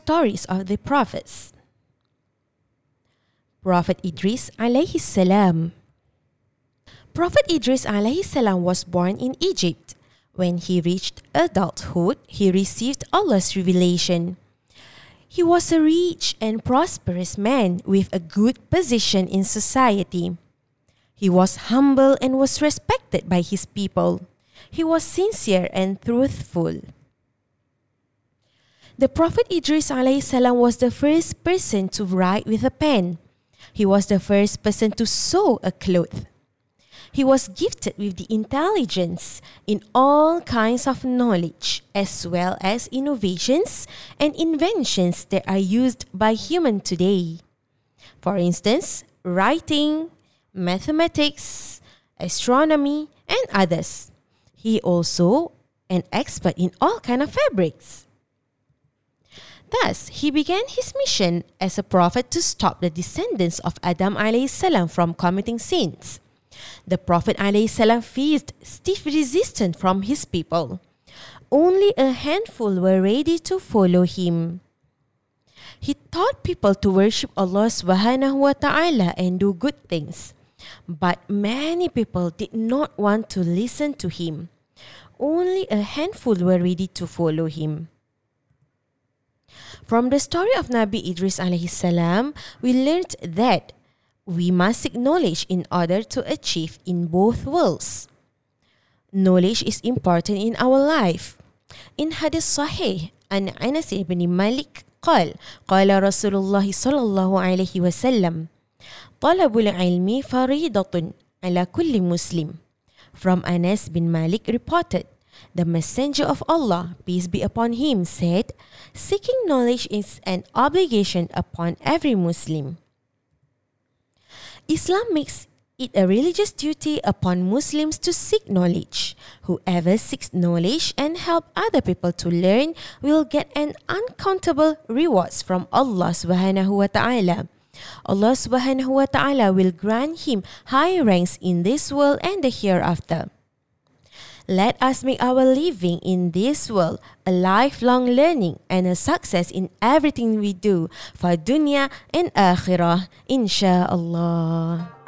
stories of the prophets. Prophet Idris alayhi salam. Prophet Idris alayhi salam was born in Egypt. When he reached adulthood, he received Allah's revelation. He was a rich and prosperous man with a good position in society. He was humble and was respected by his people. He was sincere and truthful. The Prophet Idris salam was the first person to write with a pen. He was the first person to sew a cloth. He was gifted with the intelligence in all kinds of knowledge, as well as innovations and inventions that are used by humans today. For instance, writing, mathematics, astronomy, and others. He also an expert in all kind of fabrics. Thus, he began his mission as a prophet to stop the descendants of Adam salam from committing sins. The Prophet salam faced stiff resistance from his people. Only a handful were ready to follow him. He taught people to worship Allah subhanahu wa ta'ala and do good things. But many people did not want to listen to him. Only a handful were ready to follow him. From the story of Nabi Idris alayhi salam, we learned that we must seek knowledge in order to achieve in both worlds. Knowledge is important in our life. In Hadith Sahih, an Anas ibn Malik قال قال رسول الله صلى الله عليه وسلم طلب العلم فريضة على كل مسلم From Anas bin Malik reported The Messenger of Allah, peace be upon him, said, Seeking knowledge is an obligation upon every Muslim. Islam makes it a religious duty upon Muslims to seek knowledge. Whoever seeks knowledge and help other people to learn will get an uncountable rewards from Allah subhanahu wa ta'ala. Allah subhanahu wa ta'ala will grant him high ranks in this world and the hereafter. Let us make our living in this world a lifelong learning and a success in everything we do for dunya and akhirah, inshallah.